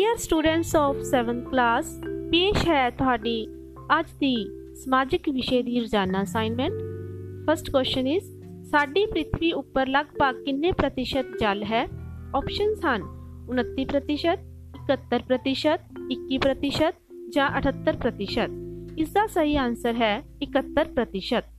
Dear students of 7th class ਪੇਸ਼ ਹੈ ਤੁਹਾਡੀ ਅੱਜ ਦੀ ਸਮਾਜਿਕ ਵਿਸ਼ੇ ਦੀ ਰੋਜ਼ਾਨਾ ਅਸਾਈਨਮੈਂਟ ਫਸਟ ਕੁਐਸਚਨ ਇਜ਼ ਸਾਡੀ ਪ੍ਰithvi ਉੱਪਰ ਲਗਭਗ ਕਿੰਨੇ ਪ੍ਰਤੀਸ਼ਤ ਜਲ ਹੈ ਆਪਸ਼ਨਸ ਹਨ 29% 71% 21% ਜਾਂ 78% ਇਸ ਦਾ ਸਹੀ ਆਨਸਰ ਹੈ 71%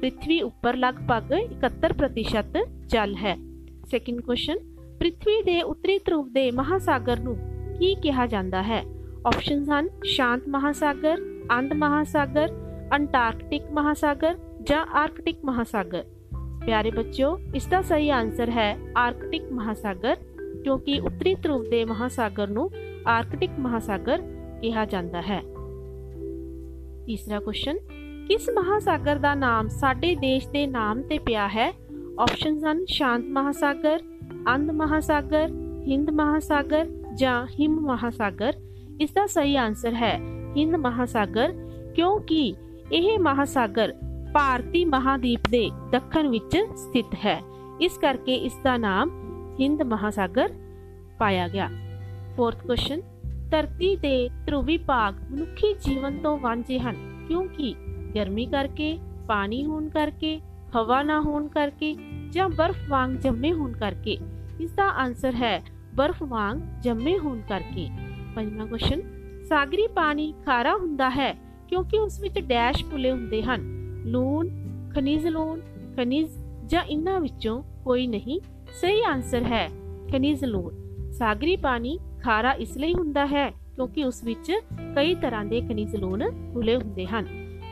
ਪ੍ਰithvi ਉੱਪਰ ਲਗਭਗ 71% ਜਲ ਹੈ ਸੈਕਿੰਡ ਕੁਐਸਚਨ ਪ੍ਰithvi ਦੇ ਉੱਤਰੀ ਧਰੁਵ ਦੇ ਮਹਾਸਾਗਰ ਨੂੰ ਕੀ ਕਿਹਾ ਜਾਂਦਾ ਹੈ ਆਪਸ਼ਨਸ ਹਨ ਸ਼ਾਂਤ ਮਹਾਸਾਗਰ ਅੰਧ ਮਹਾਸਾਗਰ ਅੰਟਾਰਕਟਿਕ ਮਹਾਸਾਗਰ ਜਾਂ ਆਰਕਟਿਕ ਮਹਾਸਾਗਰ ਪਿਆਰੇ ਬੱਚਿਓ ਇਸ ਦਾ ਸਹੀ ਆਨਸਰ ਹੈ ਆਰਕਟਿਕ ਮਹਾਸਾਗਰ ਕਿਉਂਕਿ ਉੱਤਰੀ ਧਰੁਵ ਦੇ ਮਹਾਸਾਗਰ ਨੂੰ ਆਰਕਟਿਕ ਮਹਾਸਾਗਰ ਕਿਹਾ ਜਾਂਦਾ ਹੈ ਤੀਸਰਾ ਕੁਐਸਚਨ ਕਿਸ ਮਹਾਸਾਗਰ ਦਾ ਨਾਮ ਸਾਡੇ ਦੇਸ਼ ਦੇ ਨਾਮ ਤੇ ਪਿਆ ਹੈ ਆਪਸ਼ਨਸ ਹਨ ਸ਼ਾਂਤ ਮਹਾਸਾਗਰ ਅੰਧ ਮਹਾਸਾਗਰ ਹਿੰਦ ਮਹਾਸਾਗਰ ਜਾਂ ਹਿਮ ਮਹਾਸਾਗਰ ਇਸ ਦਾ ਸਹੀ ਆਨਸਰ ਹੈ ਹਿੰਦ ਮਹਾਸਾਗਰ ਕਿਉਂਕਿ ਇਹ ਮਹਾਸਾਗਰ ਭਾਰਤੀ ਮਹਾਦੀਪ ਦੇ ਦੱਖਣ ਵਿੱਚ ਸਥਿਤ ਹੈ ਇਸ ਕਰਕੇ ਇਸ ਦਾ ਨਾਮ ਹਿੰਦ ਮਹਾਸਾਗਰ ਪਾਇਆ ਗਿਆ ਫੋਰਥ ਕੁਐਸਚਨ ਧਰਤੀ ਦੇ ਧਰੂਵੀ ਭਾਗ ਮਨੁੱਖੀ ਜੀਵਨ ਤੋਂ ਵਾਂਝੇ ਹਨ ਕਿਉਂਕਿ ਗਰਮੀ ਕਰਕੇ ਪਾਣੀ ਹੋਣ ਕਰਕੇ ਹਵਾ ਨਾ ਹੋਣ ਕਰਕੇ ਜਾਂ ਬਰਫ਼ ਵਾਂਗ ਜੰਮੇ ਹੋਣ ਕਰਕੇ ਇਸ ਦਾ ਆਨਸਰ ਹੈ ਬਰਫ਼ ਵਾਂਗ ਜੰਮੇ ਹੋਣ ਕਰਕੇ। ਪੰਜਵਾਂ ਕੁਐਸਚਨ ਸਾਗਰੀ ਪਾਣੀ ਖਾਰਾ ਹੁੰਦਾ ਹੈ ਕਿਉਂਕਿ ਉਸ ਵਿੱਚ ਡੈਸ਼ ਪੁਲੇ ਹੁੰਦੇ ਹਨ। ਲੂਣ, ਖਣਿਜ ਲੂਣ, ਖਣਿਜ ਜਾਂ ਇਨ੍ਹਾਂ ਵਿੱਚੋਂ ਕੋਈ ਨਹੀਂ, ਸਹੀ ਆਨਸਰ ਹੈ ਖਣਿਜ ਲੂਣ। ਸਾਗਰੀ ਪਾਣੀ ਖਾਰਾ ਇਸ ਲਈ ਹੁੰਦਾ ਹੈ ਕਿਉਂਕਿ ਉਸ ਵਿੱਚ ਕਈ ਤਰ੍ਹਾਂ ਦੇ ਖਣਿਜ ਲੂਣ ਘੁਲੇ ਹੁੰਦੇ ਹਨ।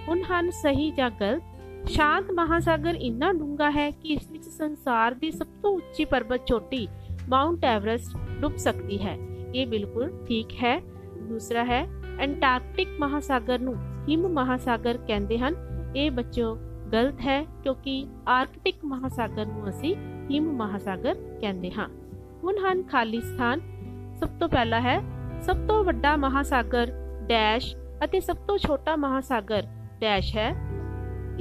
ਹੁਣ ਹਨ ਸਹੀ ਜਾਂ ਗਲਤ। ਸ਼ਾਂਤ ਮਹਾਸਾਗਰ ਇੰਨਾ ਡੂੰਘਾ ਹੈ ਕਿ ਇਸ ਵਿੱਚ ਸੰਸਾਰ ਦੀ ਸਭ ਤੋਂ ਉੱਚੀ ਪਰਬਤ ਚੋਟੀ ਮਾਉਂਟ ਐਵਰੈਸਟ ਡੁੱਬ ਸਕਦੀ ਹੈ ਇਹ ਬਿਲਕੁਲ ਠੀਕ ਹੈ ਦੂਸਰਾ ਹੈ ਐਂਟਾਰਕਟਿਕ ਮਹਾਸਾਗਰ ਨੂੰ ਹਿਮ ਮਹਾਸਾਗਰ ਕਹਿੰਦੇ ਹਨ ਇਹ ਬੱਚੋ ਗਲਤ ਹੈ ਕਿਉਂਕਿ ਆਰਕਟਿਕ ਮਹਾਸਾਗਰ ਨੂੰ ਅਸੀਂ ਹਿਮ ਮਹਾਸਾਗਰ ਕਹਿੰਦੇ ਹਾਂ ਹੁਣ ਹਨ ਖਾਲੀ ਸਥਾਨ ਸਭ ਤੋਂ ਪਹਿਲਾ ਹੈ ਸਭ ਤੋਂ ਵੱਡਾ ਮਹਾਸਾਗਰ ਡੈਸ਼ ਅਤੇ ਸਭ ਤੋਂ ਛੋਟਾ ਮਹਾਸਾਗਰ ਡੈਸ਼ ਹੈ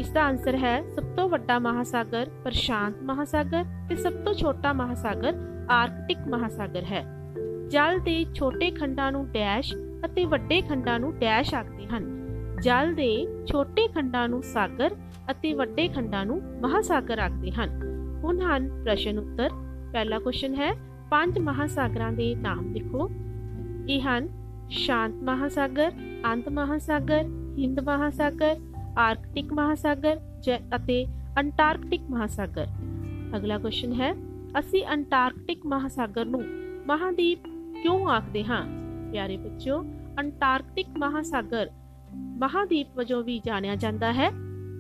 ਇਸ ਦਾ ਆਨਸਰ ਹੈ ਸਭ ਤੋਂ ਵੱਡਾ ਮਹਾਸਾਗਰ ਪ੍ਰਸ਼ਾਂਤ ਮਹਾਸਾਗਰ ਤੇ ਸਭ ਤੋਂ ਛੋਟਾ ਮਹਾਸਾਗਰ ਆਰਕਟਿਕ ਮਹਾਸਾਗਰ ਹੈ। ਜਲ ਦੇ ਛੋਟੇ ਖੰਡਾਂ ਨੂੰ ਡੈਸ਼ ਅਤੇ ਵੱਡੇ ਖੰਡਾਂ ਨੂੰ ਡੈਸ਼ ਆਖਦੇ ਹਨ। ਜਲ ਦੇ ਛੋਟੇ ਖੰਡਾਂ ਨੂੰ ਸਾਗਰ ਅਤੇ ਵੱਡੇ ਖੰਡਾਂ ਨੂੰ ਮਹਾਸਾਗਰ ਆਖਦੇ ਹਨ। ਹੁਣ ਹਨ ਪ੍ਰਸ਼ਨ ਉੱਤਰ। ਪਹਿਲਾ ਕੁਐਸਚਨ ਹੈ, ਪੰਜ ਮਹਾਸਾਗਰਾਂ ਦੇ ਨਾਮ ਲਿਖੋ। ਇਹ ਹਨ ਸ਼ਾਂਤ ਮਹਾਸਾਗਰ, ਅੰਤ ਮਹਾਸਾਗਰ, ਹਿੰਦ ਮਹਾਸਾਗਰ ਆਰਕਟਿਕ ਮਹਾਸਾਗਰ ਅਤੇ ਅੰਟਾਰਕਟਿਕ ਮਹਾਸਾਗਰ। ਅਗਲਾ ਕੁਐਸਚਨ ਹੈ, ਅਸੀਂ ਅੰਟਾਰਕਟਿਕ ਮਹਾਸਾਗਰ ਨੂੰ ਮਹਾਦੀਪ ਕਿਉਂ ਆਖਦੇ ਹਾਂ? ਪਿਆਰੇ ਬੱਚਿਓ, ਅੰਟਾਰਕਟਿਕ ਮਹਾਸਾਗਰ ਮਹਾਦੀਪ ਵਜੋਂ ਵੀ ਜਾਣਿਆ ਜਾਂਦਾ ਹੈ,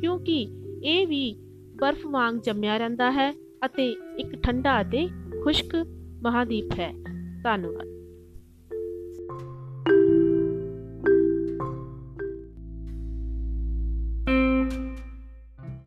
ਕਿਉਂਕਿ ਇਹ ਵੀ ਬਰਫ਼ ਵਾਂਗ ਜੰਮਿਆ ਰਹਿੰਦਾ ਹੈ ਅਤੇ ਇੱਕ ਠੰਡਾ ਅਤੇ ਖੁਸ਼ਕ ਮਹਾਦੀਪ ਹੈ। ਧੰਨਵਾਦ।